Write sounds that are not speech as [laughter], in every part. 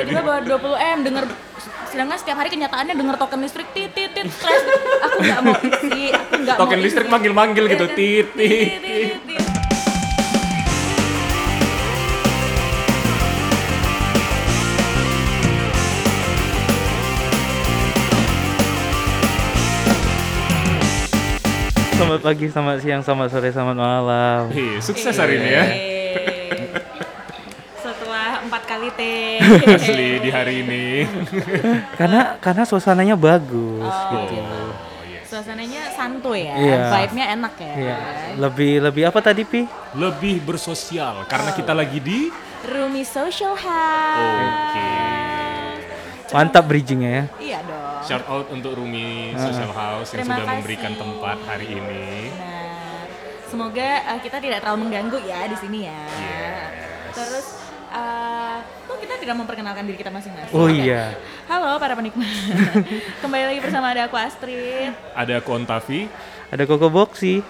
tiba-tiba bawa 20 m denger sedangkan setiap hari kenyataannya denger token listrik tit tit tit stres aku nggak mau isi aku nggak mau Token listrik isi. manggil-manggil gitu, tit, tit, tit, tit. Selamat pagi, selamat siang, selamat sore, selamat malam. Hih, sukses hari ini ya. Yeay. setelah empat kali teh Asli di hari ini. [laughs] Karena karena suasananya bagus Oh. gitu. suasananya santuy ya Iya. vibe-nya enak ya Iya. Lebih lebih apa tadi Pi? Lebih bersosial karena kita lagi di Rumi Social House Oke. Mantap bridgingnya ya. iya dong Shout out untuk Rumi Social House yang Terima sudah kasih. memberikan tempat hari ini. Benar. Semoga eh, kita tidak terlalu mengganggu ya di sini ya. Yes. Terus eh kok kita tidak memperkenalkan diri kita masing-masing. Oh iya. Halo para penikmat. [laughs] Kembali lagi bersama ada aku Astrid. Ada aku Ontavi. Ada Koko Boxy.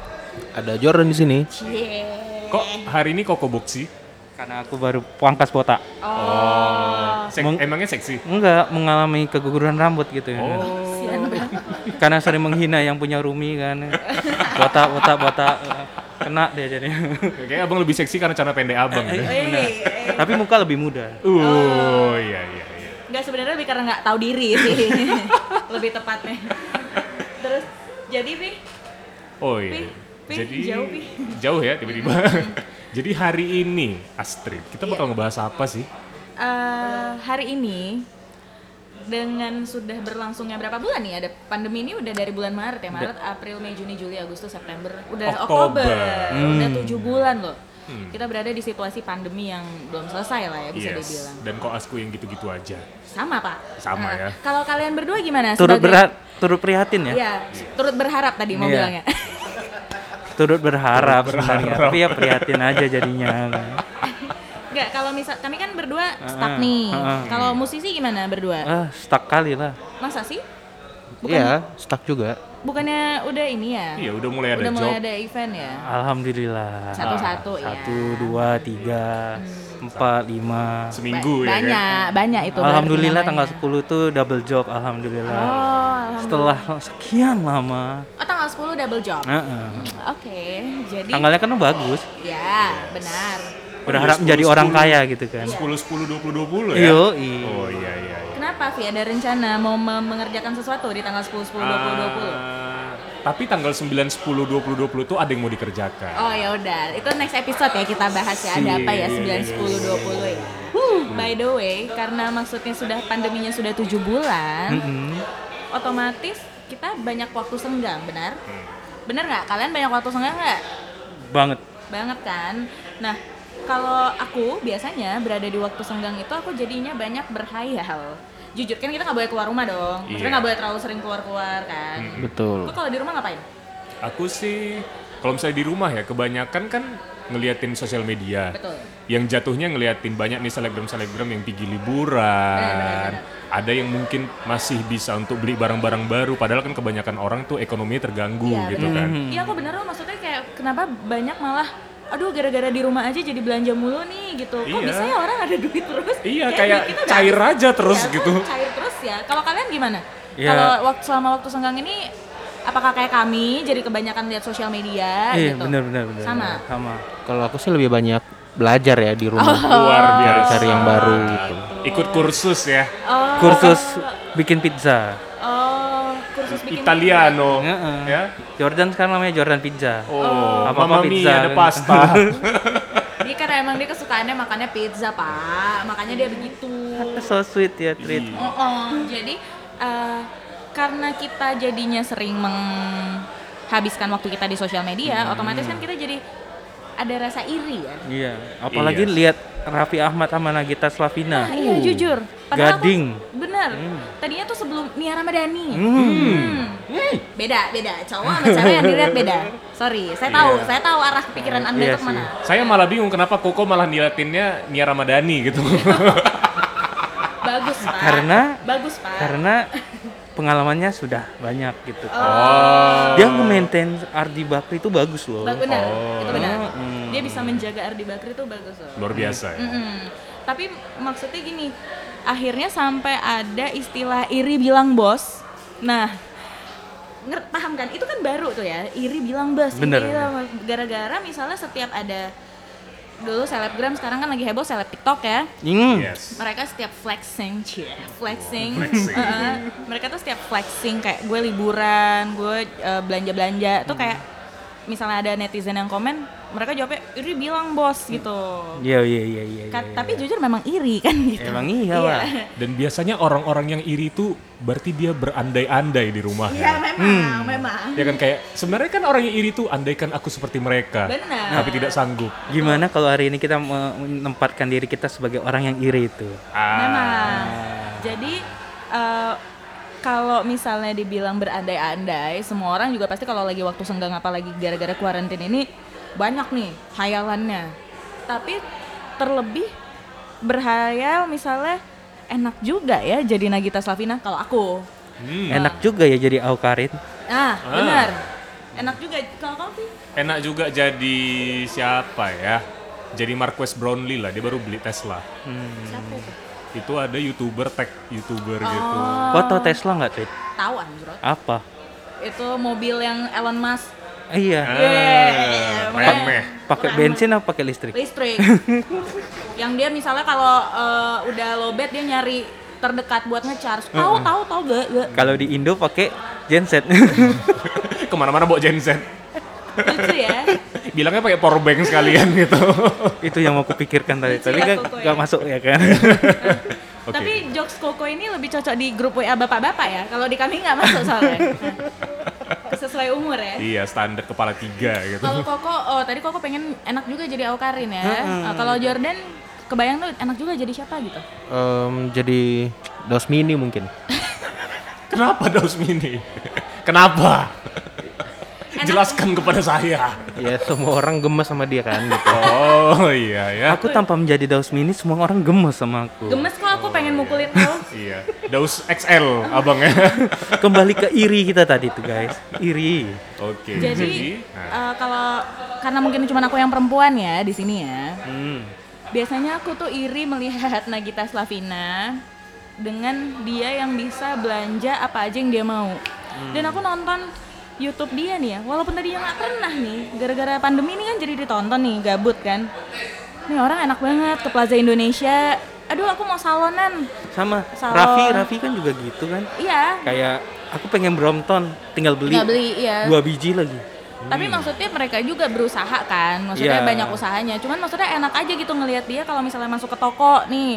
Ada Jordan di sini. Cie. Kok hari ini Koko Boxy? Karena aku baru pangkas botak. Oh. Sek- Meng- emangnya seksi? Enggak mengalami keguguran rambut gitu ya. Oh. Banget. Karena sering menghina yang punya Rumi kan. Botak, botak, botak. Kena dia jadi. Kayaknya abang lebih seksi karena cara pendek abang. ya. Tapi muka lebih muda. Uh, iya iya iya. Nggak sebenarnya lebih karena nggak tahu diri sih. [laughs] lebih tepatnya. Terus jadi Pi, Oh iya. Pi, Pi, Jadi jauh, Pi. jauh ya tiba-tiba. [laughs] Jadi hari ini Astrid, kita bakal Iya. ngebahas apa sih? eh, hari ini dengan sudah berlangsungnya berapa bulan nih ada pandemi ini udah dari bulan Maret ya Maret April Mei Juni Juli Agustus September udah Oktober. Oktober udah tujuh bulan loh kita berada di situasi pandemi yang belum selesai lah ya bisa Yes. dibilang Dan kok asku yang gitu-gitu aja. sama pak Sama ya. kalau kalian berdua gimana Turut sebagai- berat, turut prihatin ya. Iya, turut berharap tadi mau Iya. bilangnya [laughs] Turut berharap sebenarnya. Tapi ya prihatin aja jadinya. Enggak, kalau misal kami kan berdua stuck nih. heeh. Kalau musisi gimana berdua? Ah, stuck kali lah. Masa sih? Bukan, Iya, stuck juga. Bukannya udah ini ya? Iya, udah mulai ada udah mulai job. ada event ya? Alhamdulillah. Satu-satu ya. Satu, dua, tiga, empat, lima. Seminggu Ba- ya kan? banyak, banyak itu. Alhamdulillah tanggal namanya. 10 tuh double job. Alhamdulillah. Oh, alhamdulillah. Setelah sekian lama. Oh, tanggal 10 double job. Heeh. Oke, jadi Tanggalnya kan bagus. ya, benar. Berharap 10, menjadi orang 10. kaya gitu kan. 10 10 20 20 ya? Yo, Oh iya iya iya. Kenapa Vi ada rencana mau me- mengerjakan sesuatu di tanggal 10 10 20 20? Ah, tapi tanggal 9 10 20 20 tuh ada yang mau dikerjakan. Oh ya udah, itu next episode ya kita bahas ya ada apa ya 9 10 20 ya. By the way, karena maksudnya sudah pandeminya sudah tujuh bulan, Mm-mm. otomatis kita banyak waktu senggang, benar? Hmm. Benar nggak? Kalian banyak waktu senggang nggak? Banget. Banget kan? Nah, kalau aku biasanya berada di waktu senggang itu aku jadinya banyak berhayal. Jujur kan kita nggak boleh keluar rumah dong. Maksudnya Iya. nggak boleh terlalu sering keluar-keluar kan. Betul. Kok kalau di rumah ngapain? Aku sih kalau misalnya di rumah ya kebanyakan kan ngeliatin sosial media. Betul. Yang jatuhnya ngeliatin banyak nih selebgram-selebgram yang pergi liburan. Ada yang mungkin masih bisa untuk beli barang-barang baru padahal kan kebanyakan orang tuh ekonominya terganggu Iya, gitu kan. Iya aku bener loh maksudnya kayak kenapa banyak malah aduh gara-gara di rumah aja jadi belanja mulu nih gitu. Kok Iya. bisa ya orang ada duit terus? Iya, kayak udah cair habis. aja terus Iya, gitu. kok Cair terus ya. Kalau kalian gimana? Iya. Kalau waktu selama waktu senggang ini apakah kayak kami jadi kebanyakan lihat sosial media Iya, gitu? benar benar benar. Sama. Sama. Kalau aku sih lebih banyak belajar ya di rumah. Luar biasa. Cari yang baru gitu. Ikut kursus ya. Oh, Kursus bikin pizza. Kursus bikin Italiano Heeh. ya. Jordan sekarang namanya Jordan Pizza. Oh, Apa-apa Mamma pizza Mia ada pasta. [laughs] Dia kan emang dia kesukaannya makannya pizza pak, makanya dia begitu. [laughs] so sweet ya treat. Iya. Oh, oh. jadi eh, karena kita jadinya sering menghabiskan waktu kita di sosial media, Hmm. otomatis kan kita jadi ada rasa iri ya. Iya, apalagi Iya. lihat Raffi Ahmad sama Nagita Slavina. Nah, iya jujur. Padahal aku- Gading. bener. Hmm. Tadinya tuh sebelum Nia Ramadhani. Hmm. Beda, beda. Cowok sama cewek yang dilihat beda. Sorry, saya tahu, Iya. saya tahu arah pikiran anda Iya itu ke mana. Saya malah bingung kenapa Koko malah nilatinnya Nia Ramadhani gitu. [laughs] Bagus pak. Karena- bagus pak. Karena pengalamannya sudah banyak gitu. oh. Dia nge-maintain Ardi Bakri itu bagus loh. Ba- benar, Oh. itu benar. Hmm. Dia bisa menjaga Ardi Bakri itu bagus loh. Luar biasa ya. Mm-mm. Tapi maksudnya gini, akhirnya sampai ada istilah iri bilang bos. Nah, paham kan? Itu kan baru tuh ya, iri bilang bos. Bener. bilang bos. Gara-gara misalnya setiap ada dulu selebgram sekarang kan lagi heboh seleb TikTok ya. Hmm. Yes. Mereka setiap flexing, cie, flexing, Flexing. Heeh. mereka tuh setiap flexing kayak gue liburan, gue eh, belanja-belanja tuh kayak misalnya ada netizen yang komen, mereka jawabnya iri bilang bos gitu. Iya iya iya iya. Ka- iya, tapi iya. jujur memang iri kan gitu. Emang iya, Pak. Dan biasanya orang-orang yang iri itu berarti dia berandai-andai di Iya rumahnya. memang, memang. Ya kan kayak sebenarnya kan orang yang iri itu andaikan aku seperti mereka. Benar. Tapi tidak sanggup. Gimana kalau hari ini kita me- menempatkan diri kita sebagai orang yang iri itu? Ah. Memang. Jadi eh, kalau misalnya dibilang berandai-andai, semua orang juga pasti kalau lagi waktu senggang apalagi gara-gara kuarantin ini banyak nih hayalannya. Tapi terlebih berhayal misalnya enak juga ya jadi Nagita Slavina kalau aku. Hmm. Enak juga ya jadi Aukarin. Ah, Ah. benar. Enak juga kalau kamu sih. Enak juga jadi siapa ya? Jadi Marquez Brownlee lah, dia baru beli Tesla. Siapa itu? Itu ada youtuber tech youtuber gitu. Oh, Kau tau Tesla nggak tuh? tahu anjrot. Apa? Itu mobil yang Elon Musk Iya. Ah, Yeah. remeh. Pakai bensin apa pakai listrik? listrik. [laughs] yang dia misalnya kalau eh, udah lowbat dia nyari terdekat buat ngecharge. Tahu tahu tahu gak? gak. Kalau di Indo pakai genset. [laughs] Ke mana-mana bawa genset. Lucu ya. Bilangnya pakai power bank sekalian [laughs] gitu. itu yang mau kupikirkan tadi. Lucu Tapi ya, kan Koko ya. nggak masuk ya kan? [laughs] Oke. Tapi jokes Koko ini lebih cocok di grup WA bapak-bapak ya. Kalau di kami nggak masuk soalnya. [laughs] Sesuai umur ya. Iya, standar kepala tiga gitu. Kalau Koko, oh tadi Koko pengen enak juga jadi Aukarin ya. Eh, kalau Jordan, kebayang tuh enak juga jadi siapa gitu? Em, jadi dos mini mungkin. Kenapa Daus Mini? Kenapa? Enak. Jelaskan kepada saya. Ya semua orang gemes sama dia kan gitu. Oh iya ya. aku tanpa menjadi Daus Mini semua orang gemes sama aku. Gemes kok aku pengen mukulin kau. [laughs] Iya. Daus XL abangnya. [laughs] Kembali ke iri kita tadi tuh guys. Iri. Oke. Jadi nah, eh, kalau karena mungkin cuma aku yang perempuan ya di sini ya. Hmm. Biasanya aku tuh iri melihat Nagita Slavina dengan dia yang bisa belanja apa aja yang dia mau. Dan aku nonton YouTube dia nih ya, walaupun tadi nggak pernah nih, gara-gara pandemi ini kan jadi ditonton nih, gabut kan. Nih orang enak banget ke Plaza Indonesia. Aduh aku mau salonan. Sama Salon. Raffi, Raffi kan juga gitu kan. Iya. Kayak aku pengen Brompton, tinggal beli, Nggak beli, iya. dua biji lagi. Tapi maksudnya mereka juga berusaha kan, maksudnya Iya. banyak usahanya. Cuman maksudnya enak aja gitu ngelihat dia kalau misalnya masuk ke toko nih,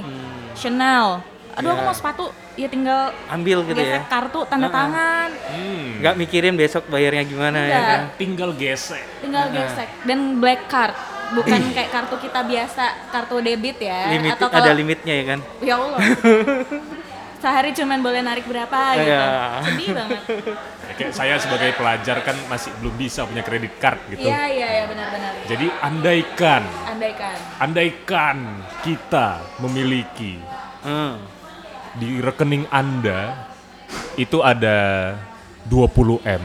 Chanel. Aduh aku Iya. mau sepatu, ya tinggal Ambil gitu ya. gesek kartu tanda tangan, hmm, Nggak mikirin besok bayarnya gimana ya Nggak. kan. tinggal gesek. tinggal gesek. Dan black card, bukan kayak kartu kita biasa, kartu debit ya. Limit Atau ada limitnya ya kan. ya Allah. [laughs] Sehari cuman boleh narik berapa gitu. Iya. Sedih banget. [laughs] Kayak saya sebagai pelajar kan masih belum bisa punya kredit card gitu. Iya iya iya benar-benar. Jadi andaikan, Andaikan. andaikan kita memiliki Hmm. Di rekening Anda itu ada 20 M.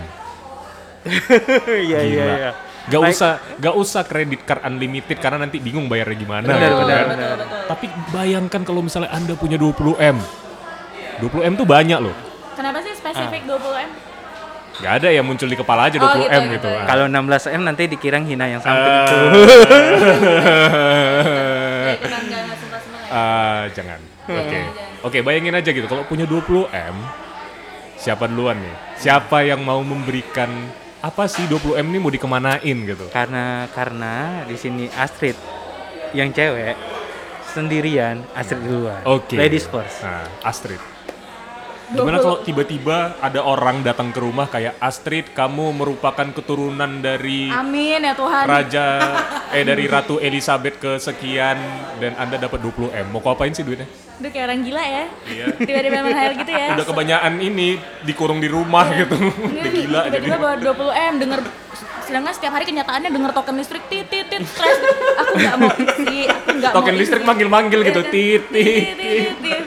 [laughs] Iya iya iya. Gak Baik. usah gak usah kredit card unlimited karena nanti bingung bayarnya gimana. Benar, gitu benar, kan. benar. Tapi bayangkan kalau misalnya Anda punya 20 M. 20 M tuh banyak loh. Kenapa sih spesifik Ah. 20 m? Gak ada yang muncul di kepala aja Oh, 20 gitu, M gitu. gitu. Ah. Kalau 16 m nanti dikira hina yang samping Eh. itu. Ya, ikutan nggak nggak sumpah-sumpah ya. Ah, jangan. Oke. Oke, bayangin aja gitu kalau punya 20 M siapa duluan nih? Siapa yang mau memberikan apa sih 20 M ini mau dikemanain gitu? karena karena di sini Astrid yang cewek sendirian Astrid duluan. Oke. Ladies first. Nah, Astrid. Gimana kalau tiba-tiba ada orang datang ke rumah kayak Astrid, kamu merupakan keturunan dari Amin ya Tuhan. Raja [laughs] eh dari Ratu Elizabeth kesekian dan Anda dapat 20 M. Mau kau apain sih duitnya? Udah kayak orang gila ya. Iya. [laughs] Tiba-tiba menghayal gitu ya. Udah kebanyakan ini dikurung di rumah gitu. Ini Udah gila jadi. tiba-tiba bawa 20 M denger sedangkan setiap hari kenyataannya denger token listrik tit tit tit stres aku nggak mau isi aku nggak mau Token listrik manggil-manggil gitu. Iya, Tit, tit, tit,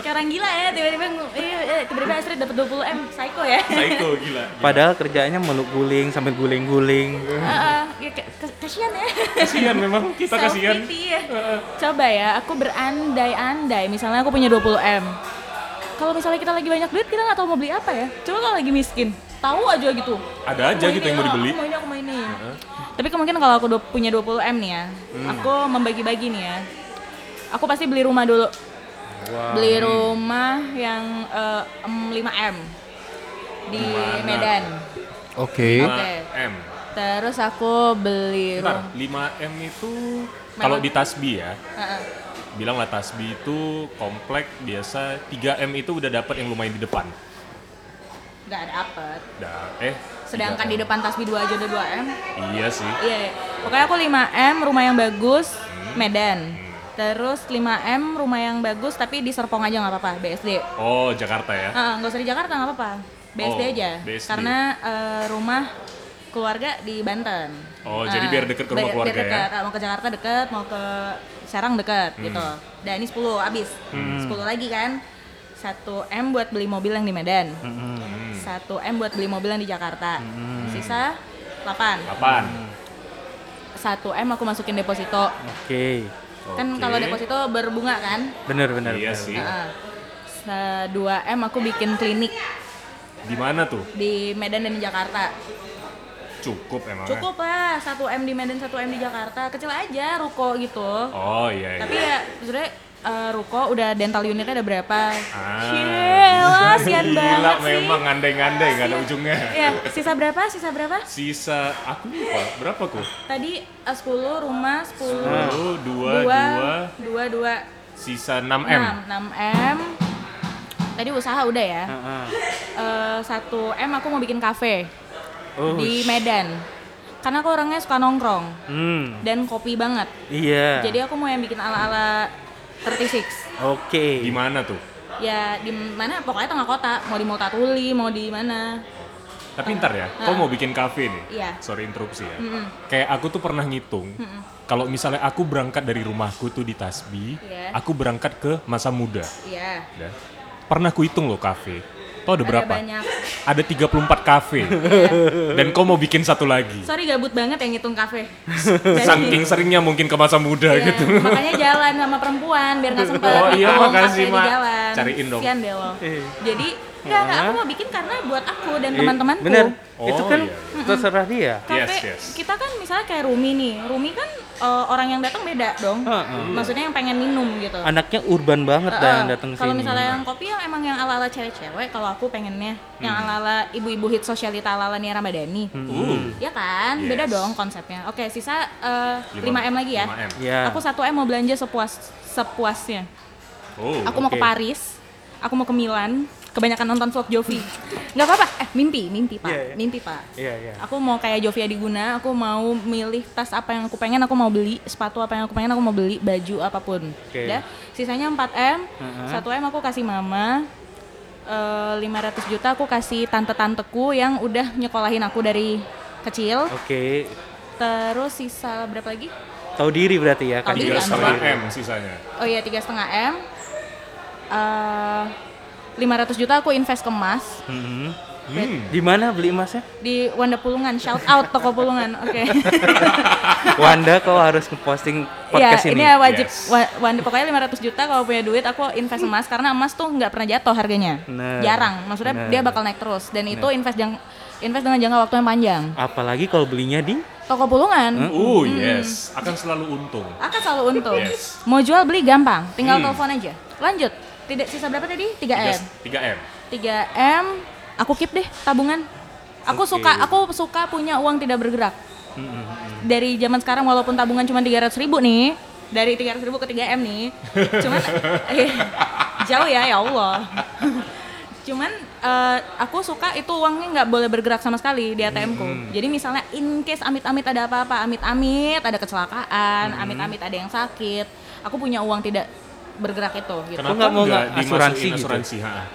kayak orang gila ya tiba-tiba iya, iya, tiba-tiba Astrid dapat 20 M psycho ya Psycho gila. Padahal kerjaannya meluk guling sambil guling-guling. Heeh, ya, kasihan ya Kasihan memang [laughs] kita kasihan. ya. Coba ya, aku berandai-andai. Misalnya aku punya 20 m. Kalau misalnya kita lagi banyak duit, kita nggak tahu mau beli apa ya. Coba kalau lagi miskin, tahu aja gitu. Ada aja gitu yang mau dibeli. Aku mau ini, aku mau ini. Tapi kemungkinan kalau aku punya 20 m nih ya, Hmm. aku membagi-bagi nih ya. Aku pasti beli rumah dulu. Beli rumah yang eh, em, 5 m di Mana? Medan. Oke. Oke. 5M. Terus aku beli Bentar, rumah. 5M itu kalau di Tasbi ya, Heeh. bilanglah Tasbi itu komplek biasa 3M itu udah dapat yang lumayan di depan. Nggak dapet. Dah, eh Sedangkan di 3M. depan Tasbih 2 aja udah 2M. Iya sih. Iya, iya. Pokoknya aku 5M, rumah yang bagus, Hmm. Medan. Terus 5M, rumah yang bagus tapi di Serpong aja nggak apa-apa, BSD. Oh, Jakarta ya. Ah, nggak usah di Jakarta nggak apa-apa, BSD Oh, aja. BSD. Karena eh, rumah keluarga di Banten. Oh, jadi biar deket ke rumah biar- keluarga biar ya? deket. Ah, mau ke Jakarta deket, mau ke Serang deket Hmm. gitu. Dan ini 10 habis. 10 lagi kan. 1M buat beli mobil yang di Medan. Hmm. 1M buat beli mobil yang di Jakarta. Sisa 8. 8. 1M aku masukin deposito. Oke. Kan Oke. kalau deposito berbunga kan? Bener bener. Iya bener. sih. Heeh. Sa- 2M aku bikin klinik Di mana tuh? di Medan dan di Jakarta. Cukup emang. Cukup lah, 1M di Medan, 1M di Jakarta. Kecil aja ruko gitu. Oh iya iya. Tapi ya sebenarnya eh, ruko udah dental unitnya ada berapa? Ah, Gila, sian Gila banget sih. memang ngandai-ngandai nggak ada ujungnya. Ya, sisa berapa? Sisa berapa? Sisa aku lupa berapa ku? Tadi eh, 10 rumah, 10 Satu, dua, dua, dua, dua, dua, sisa 6 m. 6, 6 M. Tadi usaha udah ya. Heeh. Eh, 1 M aku mau bikin kafe Oh, di Medan. Karena aku orangnya suka nongkrong Hmm. dan kopi banget. Iya. Jadi aku mau yang bikin ala-ala 36. Oke. Di mana tuh? Ya di mana pokoknya tengah kota, mau di Multatuli, mau di mana. Tapi ntar ya, kau mau bikin kafe nih? Iya. Sorry interupsi ya. Mm-mm. Kayak aku tuh pernah ngitung, kalau misalnya aku berangkat dari rumahku tuh di Tasbi, Iya. aku berangkat ke masa muda. Iya. Ya. Pernah aku hitung loh kafe. Tau ada berapa? banyak. Ada 34 kafe. Dan kau mau bikin satu lagi. Sorry gabut banget yang ngitung kafe. [laughs] Saking seringnya mungkin ke masa muda Iya, gitu. Makanya jalan sama perempuan biar nggak [laughs] sempet Oh iya, makasih, Mak. jalan. Cariin dong. Sian deh lo. Eh. Jadi enggak, enggak, aku mau bikin karena buat aku dan Eh, teman-temanku. Bener. Oh, Itu kan iya, terserah dia. Kafe, Yes, yes. kita kan misalnya kayak Rumi nih. Rumi kan eh, orang yang datang beda dong. Heeh. Maksudnya yang pengen minum gitu. Anaknya urban banget dah yang Heeh. datang sini. Kalau misalnya yang kopi yang emang yang ala-ala cewek-cewek, kalau aku pengennya yang Hmm. ala-ala ibu-ibu hit sosialita ala-ala Nia Ramadhani. Uh, Ya kan, Yes. beda dong konsepnya. Oke, sisa eh, Lima- 5M lagi ya. 5M. Iya. Aku 1M mau belanja sepuas sepuasnya. Oh, Aku mau ke. Paris, aku mau ke Milan, kebanyakan nonton vlog Jovi. Nggak apa-apa, eh mimpi, mimpi pak, Iya, iya. mimpi pak. Iya, iya. Aku mau kayak Jovi Adiguna, aku mau milih tas apa yang aku pengen, aku mau beli sepatu apa yang aku pengen, aku mau beli baju apa pun. Oke. Udah, sisanya 4M, Heeh. 1M aku kasih mama, eh, 500 juta aku kasih tante-tanteku yang udah nyekolahin aku dari kecil. Oke. Terus sisa berapa lagi? Tahu diri berarti ya. Tiga setengah. M sisanya. Oh iya, tiga setengah M. Eh, 500 juta aku invest ke emas Mhm. Hmm. Di mana beli emasnya? di Wanda Pulungan. Shout out toko Pulungan. Oke. [laughs] Wanda kau harus ngeposting Iya, podcast ini ini. ya wajib Yes. wa- Wanda pokoknya 500 juta kalau punya duit aku invest emas karena emas tuh nggak pernah jatuh harganya. Bener. Jarang. Maksudnya Bener. dia bakal naik terus dan itu invest jang invest dengan jangka waktu yang panjang. Apalagi kalau belinya di Toko Pulungan Uh, yes. Akan selalu untung. akan selalu untung. Yes. Mau jual beli gampang, tinggal Hmm. telepon aja. Lanjut. Tidak sisa berapa tadi? 3M. 3 M. 3M aku keep deh tabungan. Aku Oke. suka aku suka punya uang tidak bergerak. Dari zaman sekarang walaupun tabungan cuma 300 ribu nih, dari 300 ribu ke 3M nih, [laughs] cuman eh, jauh ya ya Allah. [laughs] cuman eh, aku suka itu uangnya nggak boleh bergerak sama sekali di ATM ku. Jadi misalnya in case amit-amit ada apa-apa, amit-amit ada kecelakaan, amit-amit ada yang sakit, aku punya uang tidak bergerak itu. Gitu. Kenapa nggak mau nggak asuransi gitu? asuransi? ha?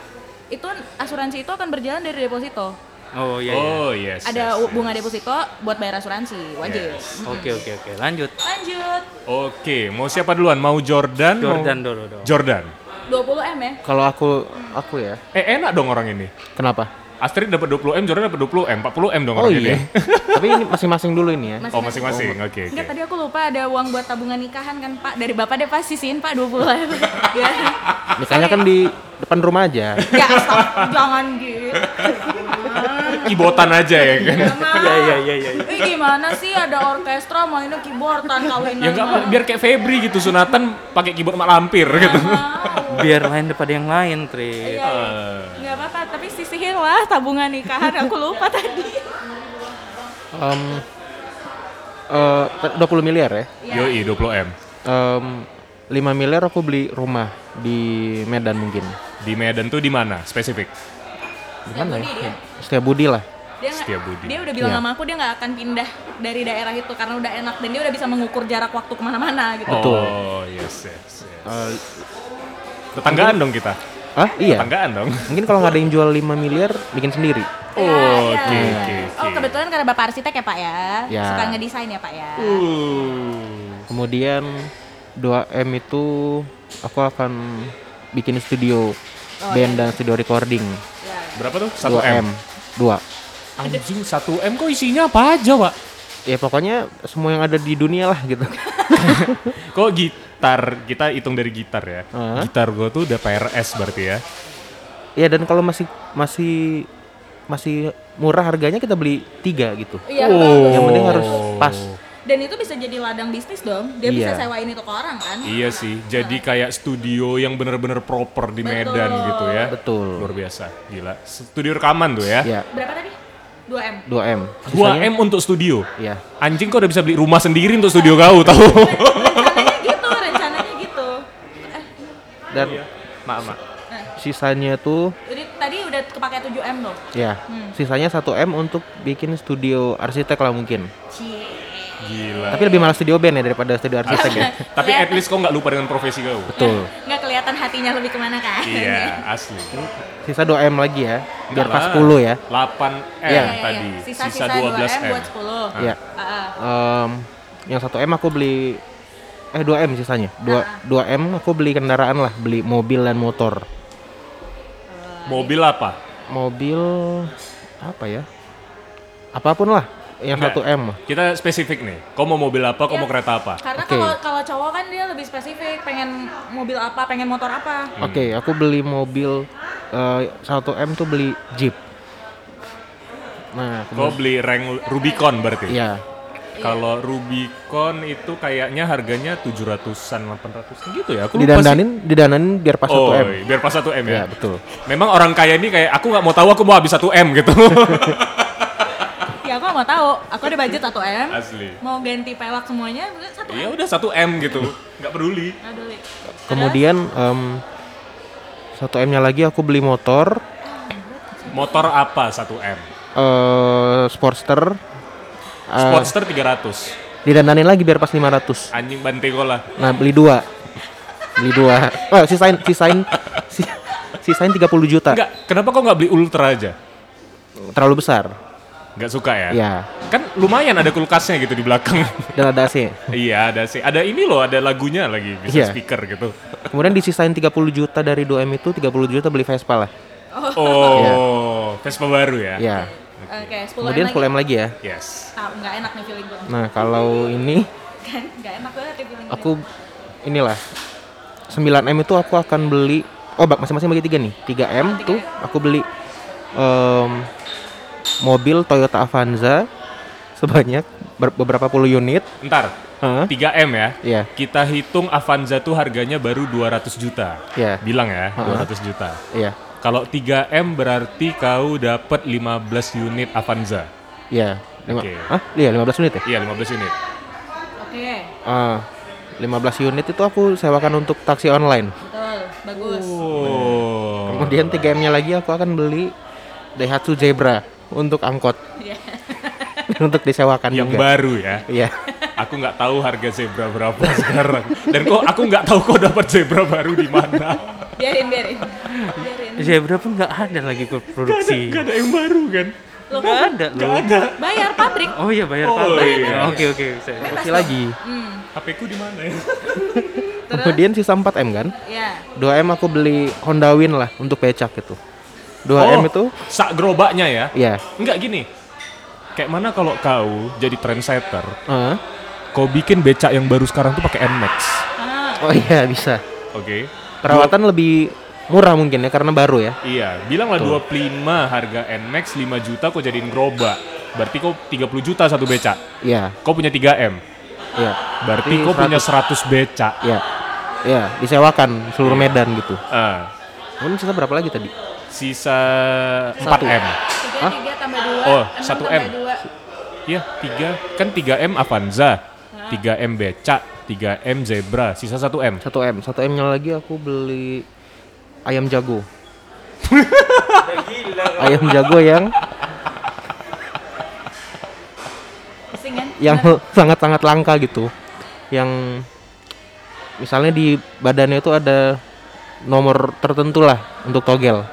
Itu asuransi itu akan berjalan dari deposito. Oh iya. iya. Oh yes. ada yes, bunga yes. deposito buat bayar asuransi wajib. Oke oke oke. Lanjut. lanjut Oke, mau siapa duluan? Mau Jordan? Jordan dulu dong. Jordan. 20 m ya Kalau aku aku ya. Eh enak dong orang ini. Kenapa? Astrid dapat 20 m, Jordan dapat 20 m, 40 m dong Oh orangnya iya. deh. [laughs] Tapi ini masing-masing dulu ini ya. Oh masing-masing, oke oke. Enggak, tadi aku lupa ada uang buat tabungan nikahan kan Pak. Dari Bapak deh pas sisihin Pak 20 ya. Nikahnya kan di depan rumah aja. Ya astag, jangan gitu. Kibotan aja ya kan. [laughs] Iya iya iya iya. Gimana sih ada orkestra mainnya keyboardan kawinan. Ya enggak apa, biar kayak Febri gitu sunatan pakai keyboard mak lampir gitu. Biar lain daripada yang lain, Tri. Iya, iya. Nggak apa-apa, tapi lah tabungan nikahan. Aku lupa [laughs] tadi. Em, eh, 20 miliar ya. Yoi 20 m. Em, 5 miliar aku beli rumah di Medan mungkin. Di Medan tuh di mana? Spesifik. Di mana ya? dia. Setia Budi lah. Dia Setia Budi. Dia udah bilang Iya. sama aku dia nggak akan pindah dari daerah itu karena udah enak dan dia udah bisa mengukur jarak waktu ke mana-mana gitu. Oh, yes, yes, yes. Eh, Tetanggaan dong kita. Ah iya. Tetanggaan dong. Mungkin kalau nggak ada yang jual 5 miliar bikin sendiri. Oh, Iya, oke iya. oke Oh oke. kebetulan karena bapak arsitek ya pak ya, Ya. suka ngedesain ya pak ya. Uh. Kemudian 2M itu aku akan bikin studio band dan studio recording. Ya. Berapa tuh? 1 m. 2. Anjing 1 m kok isinya apa aja, Pak? Ya pokoknya semua yang ada di dunia lah gitu. [laughs] Kok gitar kita hitung dari gitar ya? Hah? Gitar gua tuh udah PRS berarti ya. ya dan kalau masih masih masih murah harganya kita beli tiga gitu. Iya, Oh. Yang penting harus pas. Dan itu bisa jadi ladang bisnis dong. Dia bisa Iya. sewain itu ke orang kan. Iya sih, jadi kayak studio yang bener-bener proper di Medan Betul. gitu ya. Betul. Luar biasa, gila. Studio rekaman tuh ya. Ya, Berapa tadi? 2 m. 2M. 2 m untuk studio. Ya. Anjing kok udah bisa beli rumah sendiri untuk studio kau tahu? rencananya gitu, rencananya gitu. Eh, Dan Maaf, maaf. sisanya tuh jadi tadi udah kepake 7 m loh. ya, Hmm. sisanya 1M untuk bikin studio arsitek lah mungkin. Cie. Gila. Tapi lebih malas studio band ya daripada studio arsitek ya. [laughs] Tapi at least kau nggak lupa dengan profesi kau. Betul. Nggak kelihatan hatinya lebih ke mana kan? Iya, [laughs] asli. Sisa 2M lagi ya, biar pas lah. 10 ya. 8 m Iya. Iya, iya, tadi. iya. Sisa, Sisa-sisa 12 2 m m. buat 10. Ya. Ah, ah. Em, yang 1M aku beli eh 2M sisanya. 2 2M aku beli kendaraan lah, beli mobil dan motor. Mobil apa? Mobil apa ya? Apa pun lah, yang Enggak. 1M. Kita spesifik nih. Kau mau mobil apa? Kau Ya, mau kereta apa? Karena Oke. kalau kalau cowok kan dia lebih spesifik, pengen mobil apa, pengen motor apa. Oke, aku beli mobil eh, 1M tuh beli Jeep. Nah, Kau beli rank Rubicon berarti? iya. Kalau Rubicon itu kayaknya harganya 700-an, 800 gitu ya. Aku lupa sih. Didandanin, didandanin biar pas Oh, 1M. biar pas 1 M ya. Iya, betul. Memang orang kaya ini kayak aku nggak mau tahu, aku mau habis 1 M gitu. Ya aku mau tahu, aku ada budget 1 m. Asli. Mau ganti pelak semuanya, satu Iya m. udah 1 M gitu, nggak peduli. Aduh, Li. Kemudian em 1M-nya lagi aku beli motor Motor apa 1 M? eh Sportster. Eh, Sportster 300. didandanin lagi biar pas 500. Anjing Bantego lah. Nah, beli dua. Beli dua. Oh, sisain sisain si- sisain 30 juta. Enggak, kenapa kau nggak beli Ultra aja? Terlalu besar. Nggak suka ya? Ya, Kan lumayan ada kulkasnya gitu di belakang. dan ada AC. iya ada sih. Ada ini loh, ada lagunya lagi, bisa Iya. speaker gitu. Kemudian disisain 30 juta dari 2M itu 30 juta beli Vespa lah. Oh, Vespa baru ya? Ya. Oke, 10 Kemudian m full lagi. M lagi ya. Yes. Ah, nggak enak nih feeling gue. Nah, kalau ini Kan nggak enak banget nih feeling gue. aku inilah 9M itu aku akan beli oh bak- masing-masing bagi tiga nih 3M tuh aku beli em, mobil Toyota Avanza sebanyak ber- beberapa puluh unit Ntar, Hah? 3M ya. Iya. Kita hitung Avanza tuh harganya baru 200 juta. Iya. Bilang ya, Ha-ha. 200 juta. Iya, Kalau 3M berarti kau dapat 15 unit Avanza. iya. Lima, Oke. ah, iya 15 unit ya? Iya, 15 unit. Oke, Ah, 15 unit itu aku sewakan untuk taksi online. betul, bagus. Oh. Kemudian 3M-nya lagi aku akan beli Daihatsu Zebra untuk angkot. Iya. [laughs] untuk disewakan yang juga. baru ya. Iya. Aku nggak tahu harga zebra berapa [laughs] sekarang. Dan kok aku nggak tahu kok dapat zebra baru di mana. Biarin, biarin. Biarin. [laughs] Zebra pun nggak ada lagi ke produksi. Gak ada yang baru kan? Loh, Nggak ada loh. bayar pabrik. Oh iya bayar Oh, pabrik. iya. Oke oke. saya- lagi. Hmm. HP ku di mana ya? [laughs] Terus? Kemudian sisa 4M kan? Ya. 2M aku beli Honda Win lah untuk becak gitu. 2M Oh, itu sak gerobaknya ya? ya. Enggak gini. Kayak mana kalau kau jadi trendsetter, eh, kau bikin becak yang baru sekarang tuh pakai Nmax. Ah, oh iya bisa. Oke. Perawatan lebih murah mungkin ya karena baru ya. Iya, bilanglah 25 harga Nmax 5 juta kau jadiin gerobak. Berarti kau 30 juta satu becak. Iya, Kau punya 3M. iya. Berarti Tapi kau punya 100 becak. Iya. Iya, disewakan seluruh Medan gitu. Ah, Kamu sisa berapa lagi tadi? sisa Satu. 4M. tiga tiga tambah dua. Oh, enam satu tambah M. dua. Iya, 3 kan 3M Avanza, 3M becak, 3M Zebra, sisa 1M. 1M. 1M-nya lagi aku beli ayam jago. [laughs] ayam jago yang kan? yang [laughs] sangat-sangat langka gitu. Yang misalnya di badannya itu ada nomor tertentu lah untuk togel.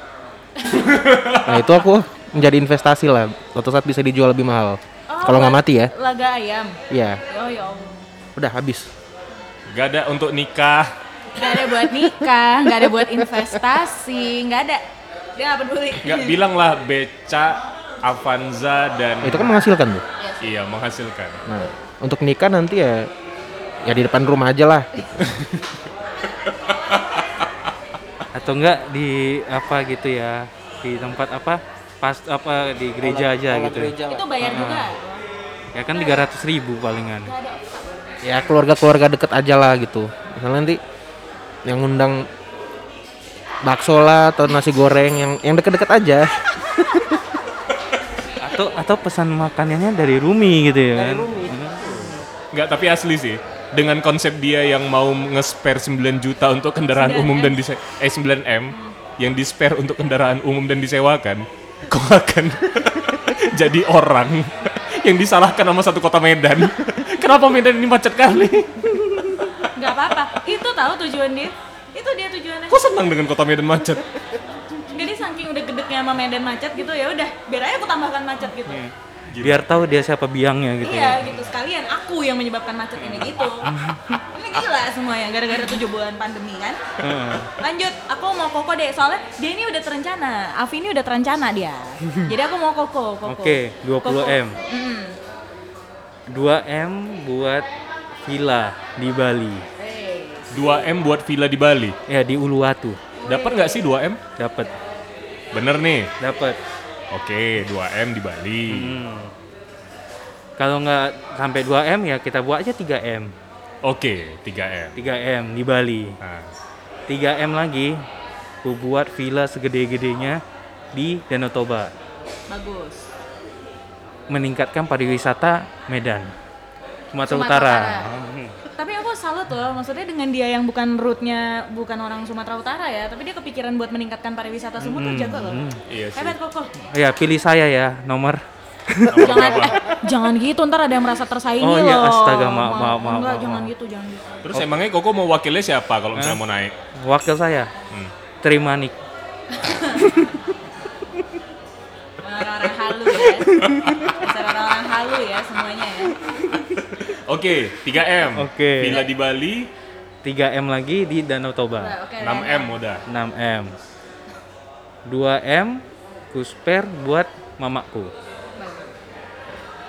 [laughs] nah itu aku menjadi investasi lah. Suatu saat bisa dijual lebih mahal. Oh, Kalau nggak mati ya, Laga ayam. iya. Oh ya Allah. Udah habis. Gak ada untuk nikah. Gak ada buat nikah, gak ada buat investasi, gak ada. Dia gak peduli. Gak bilang lah becak, Avanza dan Itu kan menghasilkan tuh. iya menghasilkan. Nah, untuk nikah nanti ya ya di depan rumah aja lah. Atau enggak di apa gitu ya di tempat apa pas apa di gereja aja gitu. Itu bayar juga. Ya kan 300 ribu palingan. Ya keluarga-keluarga deket aja lah gitu. Misalnya nanti yang ngundang bakso lah atau nasi goreng yang yang deket-deket aja. Atau atau pesan makanannya dari Rumi gitu ya kan. Nggak, tapi asli sih. Dengan konsep dia yang mau nge-spare 9 juta untuk kendaraan umum dan dise eh 9M yang di-spare untuk kendaraan umum dan disewakan, [laughs] kau akan [laughs] jadi orang [laughs] yang disalahkan sama satu kota Medan. Kenapa Medan ini macet kali? Gak apa-apa. Tahu tujuan dia. Itu dia tujuannya. Kok senang dengan kota Medan macet? Jadi saking udah gedeknya sama Medan macet gitu ya udah, biar aja aku tambahkan macet gitu. Biar tahu dia siapa biangnya gitu ya. Iya gitu sekalian aku yang menyebabkan macet ini gitu. ini gila semuanya gara-gara tujuh bulan pandemi kan. Heeh. Lanjut, aku mau koko deh soalnya dia ini udah terencana. Avi ini udah terencana dia. Jadi aku mau koko. koko. Oke, 20 Koko. M. Mm. 2M buat villa di Bali. Hey. 2M buat villa di Bali. Ya di Uluwatu. Dapat nggak sih 2M? Dapat, Bener nih. dapat. Oke, 2M di Bali. Hmm. Kalau nggak sampai 2M ya kita buat aja 3M. Oke, 3M. 3M di Bali. Nah, 3M lagi ku buat villa segede-gedenya di Danau Toba. Bagus. Meningkatkan pariwisata Medan. Sumatera, Sumatera Utara. Utara. Hmm. Tapi aku salut loh, maksudnya dengan dia yang bukan rootnya bukan orang Sumatera Utara ya, tapi dia kepikiran buat meningkatkan pariwisata Sumut tuh Hmm, jago loh. hmm. iya sih. Hebat koko. Ya pilih saya ya nomor. jangan eh, jangan gitu ntar ada yang merasa tersaingi Oh loh. iya, astaga, maaf, maaf, maaf, Enggak, maaf, jangan gitu, jangan gitu. Terus emangnya Koko mau wakilnya siapa kalau misalnya mau naik? Wakil saya Hmm. Terima Nik. Orang-orang halu ya. Orang-orang halu ya semuanya ya. Oke, 3M. Oke. Villa di Bali, 3M lagi di Danau Toba. Nah, Oke. 6M udah. 6M. 2M ku spare buat mamaku.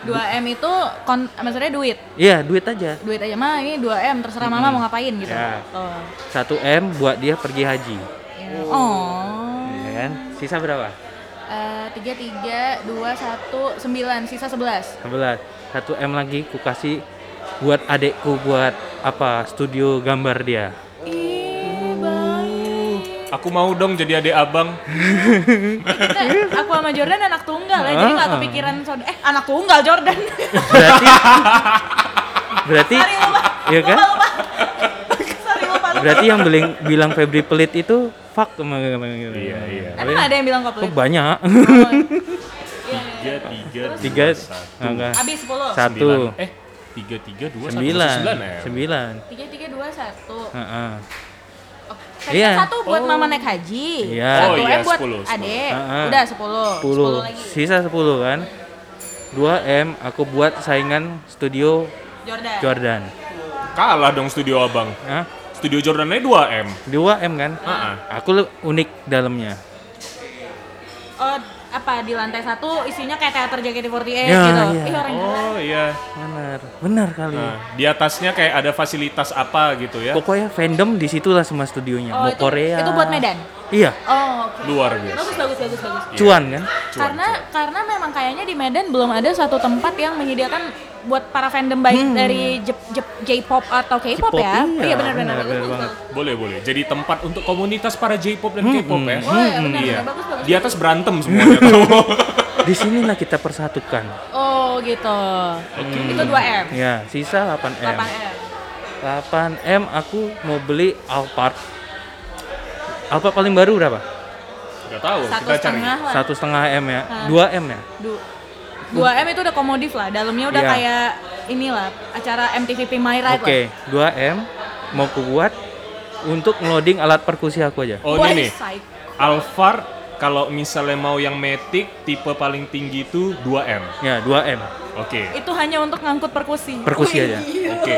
2 M itu kon maksudnya duit. Iya, duit aja. Duit aja mah ini 2 M terserah mama mau ngapain gitu. Ya. Oh. 1M buat dia pergi haji. Ya. Oh. Ya kan? Sisa berapa? Eh, tiga tiga dua satu sembilan sisa sebelas 11. 1M lagi ku kasih buat adekku buat apa? Studio gambar dia. Ih, baik. Aku mau dong jadi adik abang. Kita, aku sama Jordan anak tunggal ya, jadi nggak Ah. kepikiran saudara. Eh, anak tunggal Jordan. Berarti berarti Sorry lupa. Iya kan? Lupa, lupa. Sorry lupa, lupa. Berarti yang bilang bilang Febri pelit itu fuck sama Iya, iya. Emang ada yang bilang kok Kok pelit? banyak? Oh. Iya, iya. 3, 3, Tiga, 2, 1. enggak. Habis 10. Satu, Eh, 3, 3, 2, 1, sembilan, 9 sembilan. Tiga tiga dua satu. Heeh. Oh, tadi Iya. kan satu buat mama naik haji. Iya. Satu Oh, iya, M buat 10, 10. adek. Ah, ah. Udah 10. 10. lagi. Sisa 10 kan? 2M aku buat saingan studio Jordan. Jordan. Kalah dong studio abang. Hah? Studio Jordan aja 2M. 2M kan? Ah, ah. Aku unik dalamnya. Oh, apa di lantai satu isinya kayak teater JKT48 Ya, gitu. iya. Ih, orang gila. Oh iya. Benar, benar kali. Nah, di atasnya kayak ada fasilitas apa gitu ya. Pokoknya fandom di situlah semua studionya. Oh, Mau itu, Korea. itu buat Medan. Iya, Oh, oke. Luar biasa. Bagus, bagus, bagus, bagus. cuan kan? karena karena memang kayaknya di Medan belum ada satu tempat yang menyediakan buat para fandom baik dari Jep- Jep- J-pop atau K-pop ya. iya, benar-benar benar, bagus, banget. Boleh, boleh. Jadi tempat untuk komunitas para J-pop dan K-pop ya. Oh, iya, benar, Iya. benar, bagus, bagus. Di atas berantem [laughs] semuanya. tahu. Di sinilah kita persatukan. Oh, gitu. Itu 2M. Ya, sisa 8M. 8M. 8M aku mau beli Alphard. Alphard paling baru berapa? Gak tahu, Satu kita cari. lah. Satu setengah M ya. 2 M ya. Du- 2M itu udah komodif lah. Dalamnya udah Iya. kayak inilah acara MTV My Ride Oke, 2 M mau ku buat untuk ngeloading alat perkusi aku aja. lah. Oh Wah, ini nih. Alphard kalau misalnya mau yang Matic tipe paling tinggi itu 2M. Ya, 2 M. Oke. Itu hanya untuk ngangkut perkusi. Perkusi Wih, aja. Oke.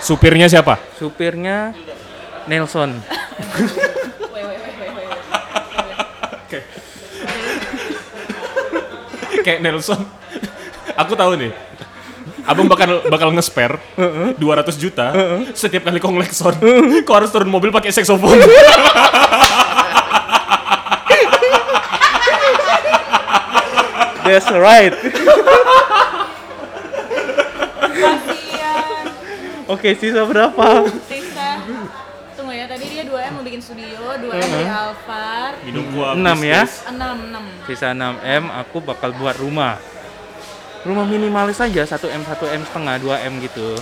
Supirnya siapa? Supirnya Nelson. [laughs] Kayak Nelson. Aku tahu nih. Abang bakal bakal nge-spare 200 juta setiap kali konglekson. Kau harus turun mobil pakai saxophone. That's right. Oke, sisa berapa? Bikin studio, 2M dari Alphard, Minum gua Enam ya? 6 6. Sisa 6 M aku bakal buat rumah. Rumah minimalis aja 1 M 1 M setengah 2 M gitu.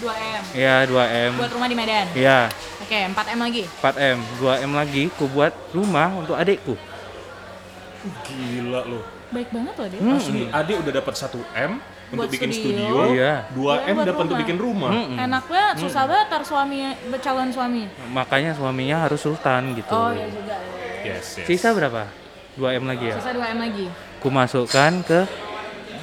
2M. Ya 2 M. Buat rumah di Medan. Ya Oke, 4M lagi. 4 M 2 M lagi ku buat rumah untuk adikku. Gila loh. Baik banget loh dia. Asli, Ade udah dapat 1 M untuk Buat bikin studio. studio. Iya. 2 M buat dapat untuk rumah. bikin rumah. Enaknya susah banget tar suami calon suami. Makanya suaminya harus sultan gitu. Oh ya juga. Yes, yes. Sisa berapa? 2 M lagi ya. Sisa 2M lagi. Ku masukkan ke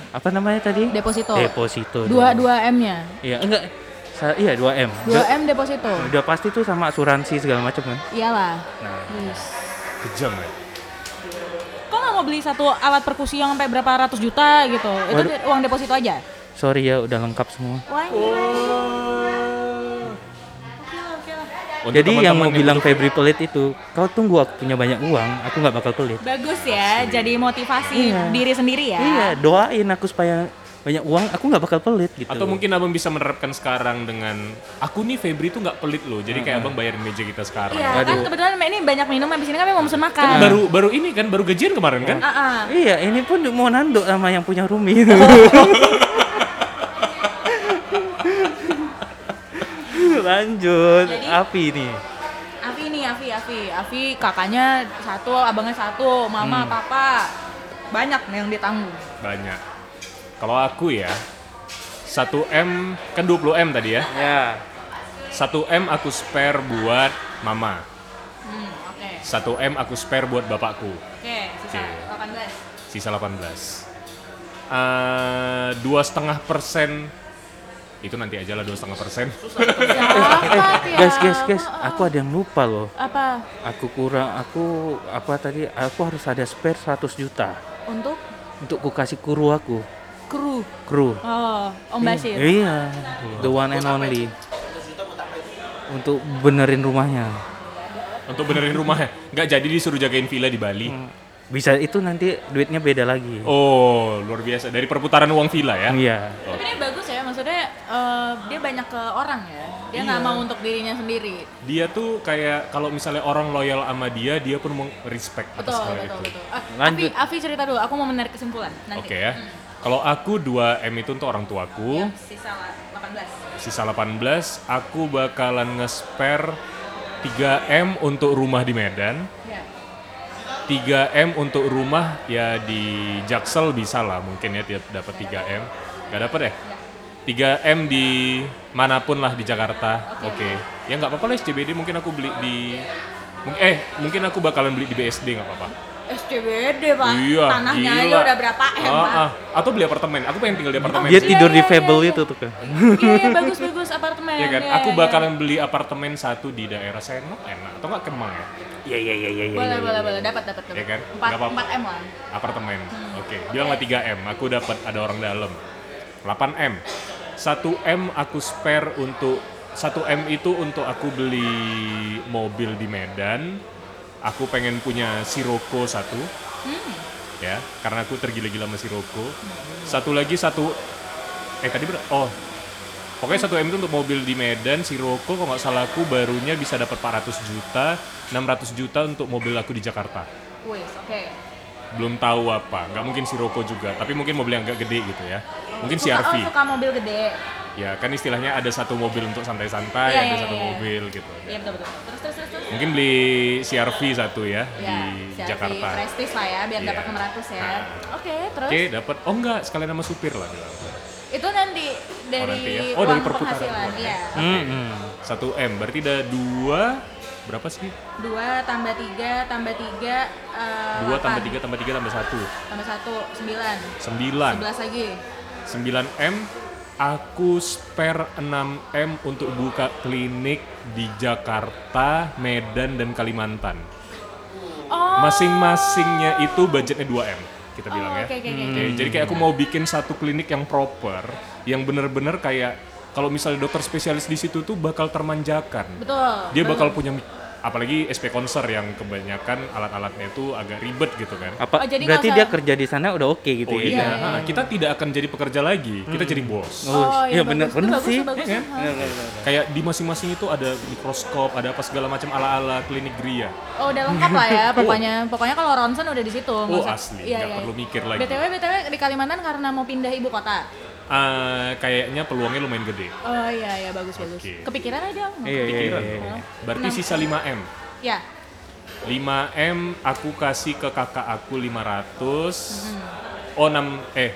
apa namanya tadi? Deposito. Deposito. Dua dong. 2M-nya. Iya, enggak. Sa- iya 2 M. 2M deposito. Udah pasti tuh sama asuransi segala macam kan. Iyalah. Nah, Yes. Kejam ya. Beli satu alat perkusi yang sampai berapa ratus juta gitu? Itu Waduh. uang deposito aja. sorry ya udah lengkap semua. Wah, lah. Untuk Jadi yang mau teman-teman bilang butuh- Febri pelit itu, kau tunggu aku punya banyak uang, aku nggak bakal pelit. Bagus ya, jadi motivasi Iya. diri sendiri ya. Iya, doain aku supaya banyak uang, aku nggak bakal pelit gitu. Atau mungkin abang bisa menerapkan sekarang dengan aku nih Febri tuh nggak pelit loh. Jadi kayak abang bayarin meja kita sekarang. Iya, kan kebetulan ini banyak minum habis ini kami mau pesen makan. Kan baru baru ini kan baru gajian kemarin kan? Ah. Iya, ini pun mau nanduk sama yang punya Rumi. [laughs] Lanjut, Jadi- api nih. Afi nih, Afi, Afi, Afi kakaknya satu, abangnya satu, mama, papa, banyak nih yang ditanggung. Banyak. Kalau aku ya 1 M kan 20 M tadi ya. Ya. 1 M aku spare buat mama. Hmm, oke, 1 M aku spare buat bapakku. oke, sisa Oke. 18. Sisa 18. Eh, Dua setengah persen itu nanti aja lah dua setengah persen. Ya? [laughs] Guys, guys, guys, aku ada yang lupa loh. Apa? Aku kurang, aku apa tadi? Aku harus ada spare 100 juta Untuk untuk ku kasih kru aku, kru. kru. Oh, Om Basir. Iya, the one and only. Untuk benerin rumahnya. Untuk benerin rumahnya. Nggak jadi disuruh jagain villa di Bali. Bisa itu nanti duitnya beda lagi. Oh, luar biasa. Dari perputaran uang villa ya. Iya. Tapi ini bagus ya, maksudnya eh, dia banyak ke orang ya. Dia nggak Iya. mau untuk dirinya sendiri. Dia tuh kayak kalau misalnya orang loyal sama dia, dia pun mau respect atas Betul, hal betul, itu. betul. Ah, Lanjut. Afi, Afi cerita dulu, aku mau menarik kesimpulan nanti. Oke ya. Kalau aku 2 M itu untuk orang tuaku, Yang sisa lah, 18. sisa 18, aku bakalan nge-spare 3 M untuk rumah di Medan. Ya. 3 M untuk rumah ya di Jaksel bisa lah mungkin ya tiap dapat 3 M. Gak dapet ya? 3 M di mana pun lah di Jakarta. Oke. Ya nggak apa-apa lah SCBD mungkin aku beli di eh mungkin aku bakalan beli di BSD nggak apa-apa. SCBD pak, Iya, tanahnya aja gila. udah berapa M Ah, pak? ah. Atau beli apartemen. Aku pengen tinggal di apartemen. Dia sih. tidur di iya, iya, Fable iya. itu tuh kan. Iya, iya bagus-bagus apartemen. Iya kan? iya, aku iya. bakalan beli apartemen satu di daerah Senok enak atau enggak Kemang ya? Iya iya iya iya. Boleh, boleh, boleh, dapat, dapat, dapat. Iya kan? Empat, Nggak empat M lah. Apartemen. Oke, bilanglah 3M. Aku dapat ada orang dalam. 8M. 1M aku spare untuk 1M itu untuk aku beli mobil di Medan. Aku pengen punya Sirocco satu. Ya, karena aku tergila-gila sama Sirocco. Satu lagi satu eh tadi ber oh Pokoknya 1M itu untuk mobil di Medan, Sirocco kalau nggak salah aku barunya bisa dapat 400 juta, 600 juta untuk mobil aku di Jakarta oke. belum tahu apa nggak mungkin Sirocco juga tapi mungkin mobil yang agak gede gitu ya mungkin Suka, CRV oh, suka mobil gede. Ya kan istilahnya ada satu mobil untuk santai-santai Iya, ada iya, satu iya. mobil gitu Iya betul betul. Terus terus terus. terus. mungkin beli CRV satu ya, Ya, di CRV Jakarta Prestige lah ya, biar Iya. dapat 600 ya. Nah. Oke, terus oke dapat oh enggak sekalian sama supir lah bilang itu nanti dari nanti ya. Oh, dari uang perputaran penghasilan, ya. Hmm, hmm. satu M berarti ada dua berapa sih Dua tambah tiga tambah tiga eh, dua tambah tiga tambah tiga tambah satu tambah satu sembilan. sembilan Sebelas lagi. 9 M aku spare 6 M untuk buka klinik di Jakarta, Medan dan Kalimantan. Oh. Masing-masingnya itu budgetnya 2 M kita bilang Oh, ya. oke, oke, oke. Oke, jadi kayak aku mau bikin satu klinik yang proper, yang bener-bener kayak kalau misalnya dokter spesialis di situ tuh bakal termanjakan. Betul. Dia betul. bakal punya apalagi SP konser yang kebanyakan alat-alatnya itu agak ribet gitu kan. Apa Oh, jadi berarti dia usah- kerja di sana udah oke gitu Oh ya? iya, iya, ha, kita tidak akan jadi pekerja lagi, kita jadi bos. Oh, iya bener bagus, itu bener bagus, sih. bagus, Iya ha. Bener, bener, bener. Kayak di masing-masing itu ada mikroskop, ada apa segala macam ala-ala klinik Gria. Oh udah lengkap lah ya [laughs] pokoknya pokoknya kalau ronsen udah di situ Oh asli, iya, nggak iya. perlu mikir lagi. btw btw di Kalimantan karena mau pindah ibu kota Ah, kayaknya peluangnya lumayan gede. oh iya iya bagus bagus Oke. kepikiran aja Iya iya Pikiran. iya. iya. Berarti Enam. sisa 5M. ya 5M aku kasih ke kakak aku 500. Hmm. Oh 6 eh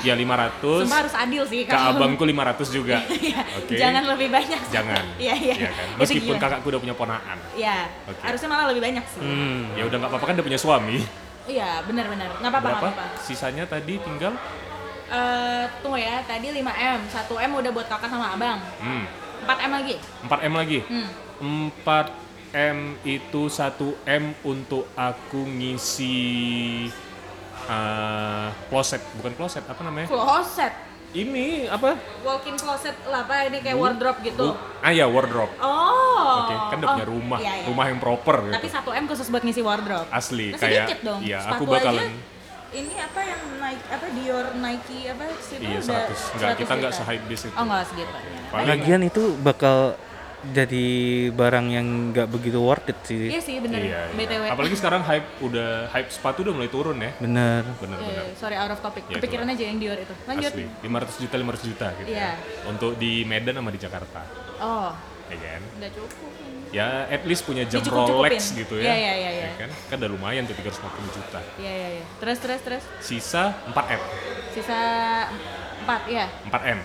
ya 500. Sumpah harus adil sih Ke abangku 500 juga. [laughs] Iya, Oke. jangan lebih banyak Jangan. [laughs] iya iya Iya kan? Meskipun gila. kakakku udah punya ponaan. iya Oke. harusnya malah lebih banyak sih Hmm. Ya udah nggak apa-apa kan udah punya suami. iya benar benar nggak apa-apa nggak apa-apa Sisanya tadi tinggal Eh, tunggu ya tadi 5 m 1 m udah buat kakak sama abang hmm, 4 m lagi 4M lagi. hmm. 4M itu 1M untuk aku ngisi eh closet, bukan closet, apa namanya? closet Ini apa? walk-in closet lah apa ini kayak wardrobe gitu Bu- ah ya wardrobe. oh Oke, kan udah Oh, punya rumah, iya, iya. rumah yang proper gitu. Tapi 1 M khusus buat ngisi wardrobe. Asli, Masih kayak dikit dong. iya, aku bakalan aja, ini apa yang Nike apa Dior Nike apa sih iya 100. Enggak, kita enggak se-hype bis itu. Oh enggak segitu. Paling Lagian itu bakal jadi barang yang nggak begitu worth it sih. Iya sih bener. iya, iya. BTW. Apalagi sekarang hype udah hype sepatu udah mulai turun ya. Bener. Iya, iya, sorry out of topic. Ya, Kepikiran aja yang Dior itu. Lanjut. Asli, 500 juta 500 juta gitu. Iya. ya. Untuk di Medan sama di Jakarta. Oh, Ya kan? udah cukup. Ya at least punya jam. Rolex gitu ya. Iya, iya, iya, iya. Ya kan? Kan udah lumayan tuh 350 juta. Iya iya iya. Terus terus terus. Sisa 4M. Sisa 4 ya. 4M.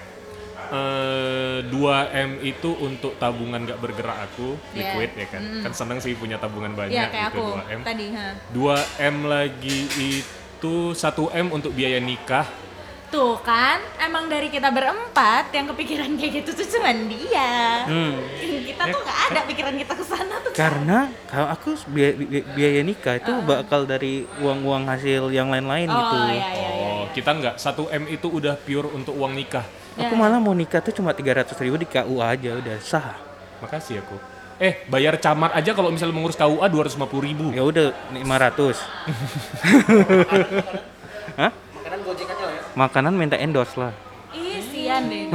Eh 2M itu untuk tabungan gak bergerak aku, Iya. liquid ya kan. Kan seneng sih punya tabungan banyak Iya kayak gitu aku 2M. tadi, ha. 2M lagi itu 1M untuk biaya nikah. Tuh kan, emang dari kita berempat yang kepikiran kayak gitu tuh cuman dia. Hmm. Kita tuh nggak ada pikiran kita ke sana tuh. Karena kalau aku biaya, biaya nikah itu bakal dari uang-uang hasil yang lain-lain Oh gitu. iya iya iya. Oh, kita nggak 1M itu udah pure untuk uang nikah. Aku Ya. malah mau nikah tuh cuma 300 ribu di KUA aja udah sah. Makasih aku. Eh, bayar camat aja kalau misalnya mengurus KUA 250 ribu. Ya udah 500. [laughs] Hah? Makanan gojek aja ya. Makanan minta endorse lah. Ih, sian deh.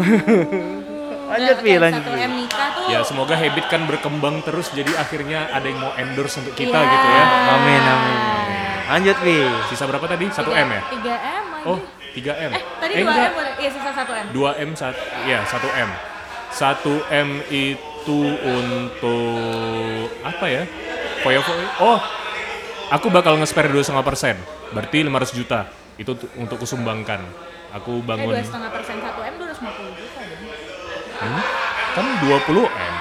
[laughs] Lanjut, Pi, lanjut, Satu. M nikah tuh. Ya semoga habit kan berkembang terus jadi akhirnya ada yang mau endorse untuk kita Iya. gitu ya. Amin amin. Lanjut Pi. Sisa berapa tadi? 1M ya? 3 M lagi. Oh, 3M. eh, tadi 2 enggak. M boleh. Iya, sisa 1 M. 2M sat ya 1M. 1M itu untuk apa ya? Foya-foya. Oh, aku bakal nge-spare 2,5%. Berarti 500 juta. Itu tu- untuk kusumbangkan. Aku Eh, bangun 2,5 persen 1 M 250 juta deh. Hmm? kan 20M.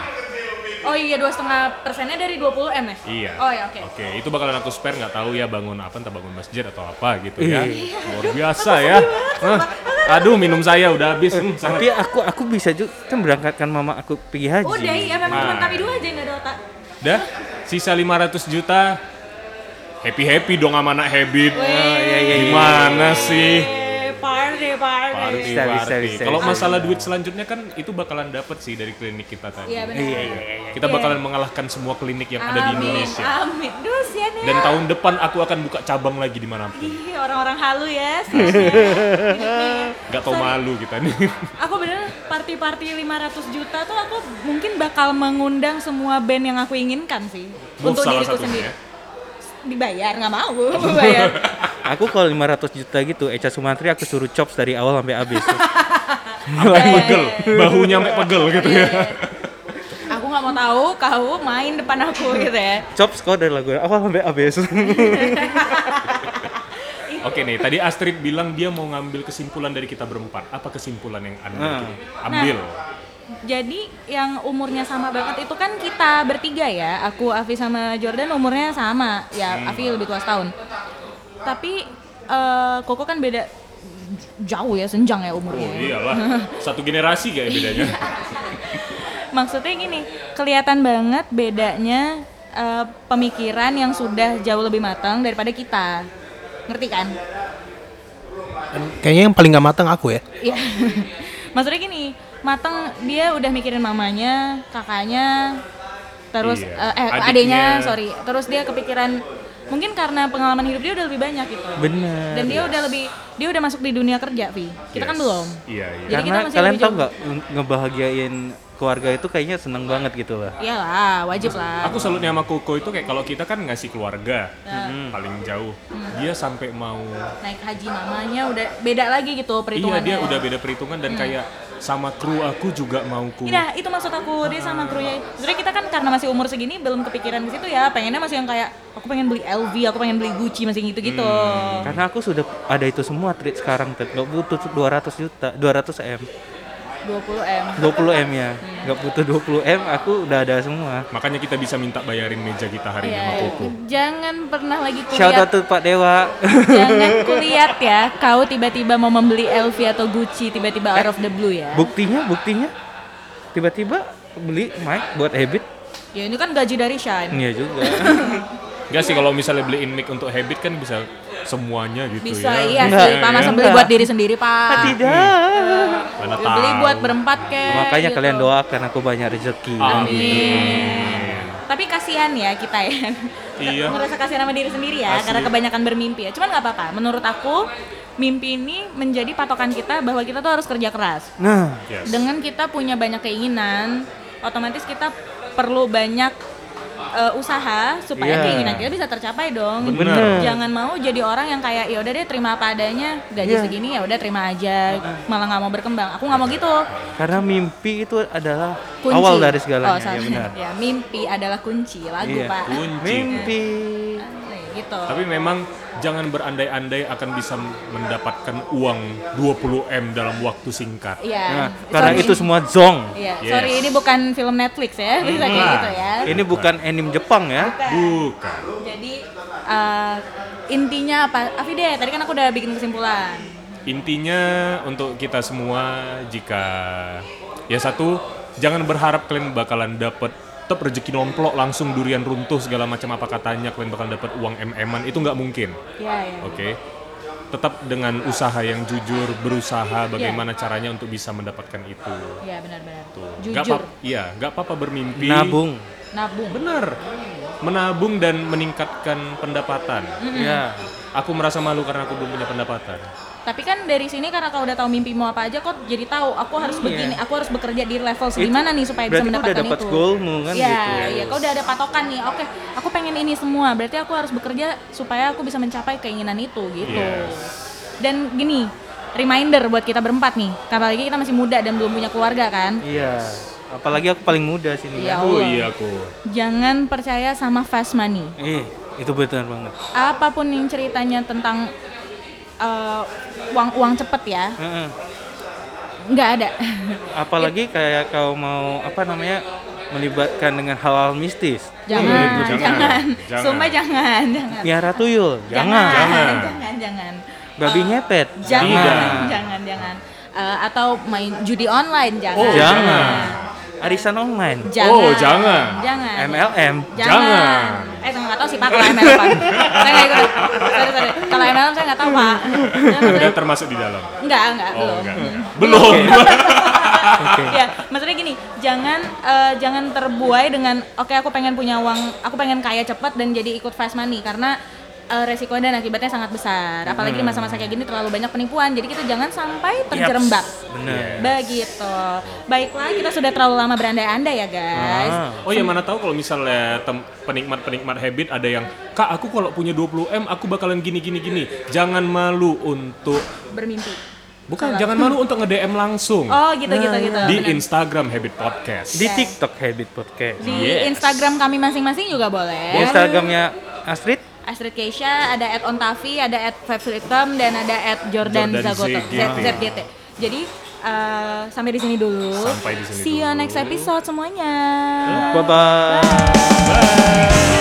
Oh iya dua setengah persennya dari 20 m ya? Iya. Oh ya oke. Oke, itu bakalan aku spare nggak tahu ya bangun apa, entah bangun masjid atau apa gitu ya. Iya. Luar biasa ya. Aduh, minum saya udah habis. Hmm, Tapi aku aku bisa juga kan berangkatkan mama aku pergi haji. Udah iya memang Nah. cuma kami dua aja yang nggak ada otak. Dah, sisa 500 juta. Happy happy dong sama anak habit. iya, iya, iya. Gimana sih? Eh, party party. Party, Bisa, bisa, party. bisa, Kalau bisa. masalah duit selanjutnya kan itu bakalan dapat sih dari klinik kita tadi. Iya benar. Iya, iya, iya. Kita Iya. bakalan mengalahkan semua klinik yang ada di Amin, Indonesia. Amin. Duh, sian ya. Dan tahun depan aku akan buka cabang lagi di mana pun. Ih, orang-orang halu ya. [laughs] Gak tau malu kita nih. Aku bener party-party 500 juta tuh aku mungkin bakal mengundang semua band yang aku inginkan sih. Mau untuk salah diriku satunya sendiri. ya. Dibayar, nggak mau [laughs] bayar. Aku kalau 500 juta gitu, Eca Sumantri aku suruh chops dari awal sampai habis. [laughs] Iya, Pegel, bahunya sampai pegel gitu ya. aku nggak mau tahu kau main depan aku [laughs] gitu ya. chops kau dari lagu awal sampai habis. Oke nih, tadi Astrid bilang dia mau ngambil kesimpulan dari kita berempat. Apa kesimpulan yang Anda Nah. ambil? Jadi yang umurnya sama banget itu kan kita bertiga ya. Aku, Afi sama Jordan umurnya sama. Ya, Afi lebih tua setahun. Tapi eh, Koko kan beda jauh ya, senjang ya umurnya. Oh iyalah, satu generasi kayak bedanya. [laughs] Maksudnya gini, kelihatan banget bedanya eh, pemikiran yang sudah jauh lebih matang daripada kita. Ngerti kan? Kayaknya yang paling gak matang aku ya. Iya. [laughs] Maksudnya gini, matang dia udah mikirin mamanya, kakaknya, terus Iya. eh, eh Adiknya. adiknya, sorry. Terus dia kepikiran mungkin karena pengalaman hidup dia udah lebih banyak gitu. Bener. Dan dia udah lebih dia udah masuk di dunia kerja, Vi. Kita kan Yes. belum. Iya, iya. Jadi kita Karena masih kalian tau nggak nge- ngebahagiain keluarga itu kayaknya seneng banget gitu lah. Iyalah, wajib lah. Aku salutnya sama Koko itu kayak kalau kita kan ngasih keluarga Nah. paling jauh. Dia sampai mau Naik haji mamanya udah beda lagi gitu Iya perhitungannya. dia udah beda perhitungan dan kayak sama kru aku juga mau ku. Iya, itu maksud aku dia sama krunya. Sebenarnya kita kan karena masih umur segini belum kepikiran ke situ ya. Pengennya masih yang kayak aku pengen beli LV, aku pengen beli Gucci masih gitu-gitu. Hmm. Karena aku sudah ada itu semua treat sekarang, Ted. Nggak butuh 200 juta, 200 m, 20 m. 20 m ya. Nggak butuh 20 m, aku udah ada semua. Makanya kita bisa minta bayarin meja kita hari ini Iya, sama iya. Koko. Jangan pernah lagi Shout out to Pak Dewa. jangan kulihat ya. Kau tiba-tiba mau membeli LV atau Gucci tiba-tiba out of the blue ya. buktinya, buktinya, tiba-tiba beli mic buat habit. Ya ini kan gaji dari Shine. Iya juga. Enggak sih kalau misalnya beliin mic untuk habit kan bisa semuanya gitu Bisa ya. iya Enggak, sih, Pak masa ya. beli buat diri sendiri, Pak. Tidak. Mana Ya, beli buat berempat kek. Makanya gitu. kalian doakan aku banyak rezeki. Amin. Tapi kasihan ya kita ya. Iya. [laughs] Ngerasa kasihan sama diri sendiri ya, Asli. karena kebanyakan bermimpi ya. Cuman nggak apa-apa. Menurut aku, mimpi ini menjadi patokan kita bahwa kita tuh harus kerja keras. Nah, Yes. Dengan kita punya banyak keinginan, otomatis kita perlu banyak eh, usaha supaya Iya. keinginan kita bisa tercapai dong. Bener. Jangan mau jadi orang yang kayak ya udah deh terima apa adanya, gaji Iya. segini ya udah terima aja, malah nggak mau berkembang. Aku nggak mau gitu. karena mimpi itu adalah Kunci. awal dari segalanya, Oh, ya benar. Ya, mimpi adalah kunci lagu, Iya. Pak. Kunci. Mimpi. Gitu. Tapi memang jangan berandai-andai akan bisa mendapatkan uang 20 m dalam waktu singkat. Iya. Nah, karena Sorry. itu semua zong. Iya, Yes. sorry ini bukan film Netflix ya, bisa kayak Nah. gitu ya. Ini bukan anime Jepang ya. Bukan. Jadi eh, intinya apa? Afi deh, tadi kan aku udah bikin kesimpulan. Intinya untuk kita semua jika ya satu jangan berharap kalian bakalan dapat tetap rezeki nomplok langsung durian runtuh segala macam apa katanya kalian bakal dapat uang mm-an itu nggak mungkin. Iya, iya. Oke. Tetap dengan usaha yang jujur, berusaha bagaimana caranya untuk bisa mendapatkan itu. Iya, benar-benar. Tuh. Nggak Jujur, apa- Iya, nggak apa-apa bermimpi. Nabung. nabung. Bener. Menabung dan meningkatkan pendapatan. Ya. Aku merasa malu karena aku belum punya pendapatan. Tapi kan dari sini karena kau udah tahu mimpi mau apa aja kok jadi tahu aku harus Iya. begini, aku harus bekerja di level segimana nih supaya bisa mendapatkan udah dapat itu. goalmu kan Iya, gitu. iya, kau udah ada patokan nih. Oke, aku pengen ini semua. Berarti aku harus bekerja supaya aku bisa mencapai keinginan itu gitu. Yes. Dan gini, reminder buat kita berempat nih. Karena lagi kita masih muda dan belum punya keluarga kan. Iya. Apalagi aku paling muda sini. Ya kan. Oh iya aku. Jangan percaya sama fast money. Eh, itu benar banget. Apa pun yang ceritanya tentang eh, uang-uang cepet ya, Heeh. nggak ada. Apalagi kayak kau mau apa namanya melibatkan dengan hal-hal mistis. Jangan, jangan, jangan, jangan. Sumpah jangan, jangan. Miara tuyul, jangan. Jangan, jangan, jangan. Babi Eh, ngepet, Jangan, jangan, jangan. Eh, atau main judi online, jangan. Oh, Jangan. Arisan online, Jangan. Oh, jangan. Jangan. MLM, Jangan. Eh, nggak tahu sih Pak kalau MLM Pak. [laughs] saya nggak ikut. Sorry, sorry. Kalau MLM saya nggak tahu Pak. Jangan, Dia maksudnya- termasuk di dalam. Enggak, enggak, Oh, belum. enggak. Hmm. Belum. Oke. ya, maksudnya gini, jangan eh, jangan terbuai dengan oke aku pengen punya uang, aku pengen kaya cepat dan jadi ikut fast money karena eh, resikonya dan akibatnya sangat besar. Apalagi di masa-masa kayak gini terlalu banyak penipuan. Jadi kita jangan sampai terjerembab. Yaps, bener. Begitu. Baiklah, kita sudah terlalu lama berandai-andai ya, guys. Ah. Oh ya mana tahu kalau misalnya penikmat-penikmat habit ada yang kak aku kalau punya 20 m aku bakalan gini gini gini. Jangan malu untuk Bermimpi. bukan jangan malu untuk nge DM langsung Oh, gitu gitu gitu. di benar. Instagram Habit Podcast. Di TikTok Habit Podcast. Di Yes. Instagram kami masing-masing juga boleh. Di Instagramnya Astrid, Astrid Keisha, ada at Ontavi, ada at Fabsritum, dan ada at Jordan, Jordan Zagoto, ZGT. ZGT. Jadi eh, sampai di sini dulu. Sampai di sini See you dulu. next episode semuanya. bye-bye. Bye.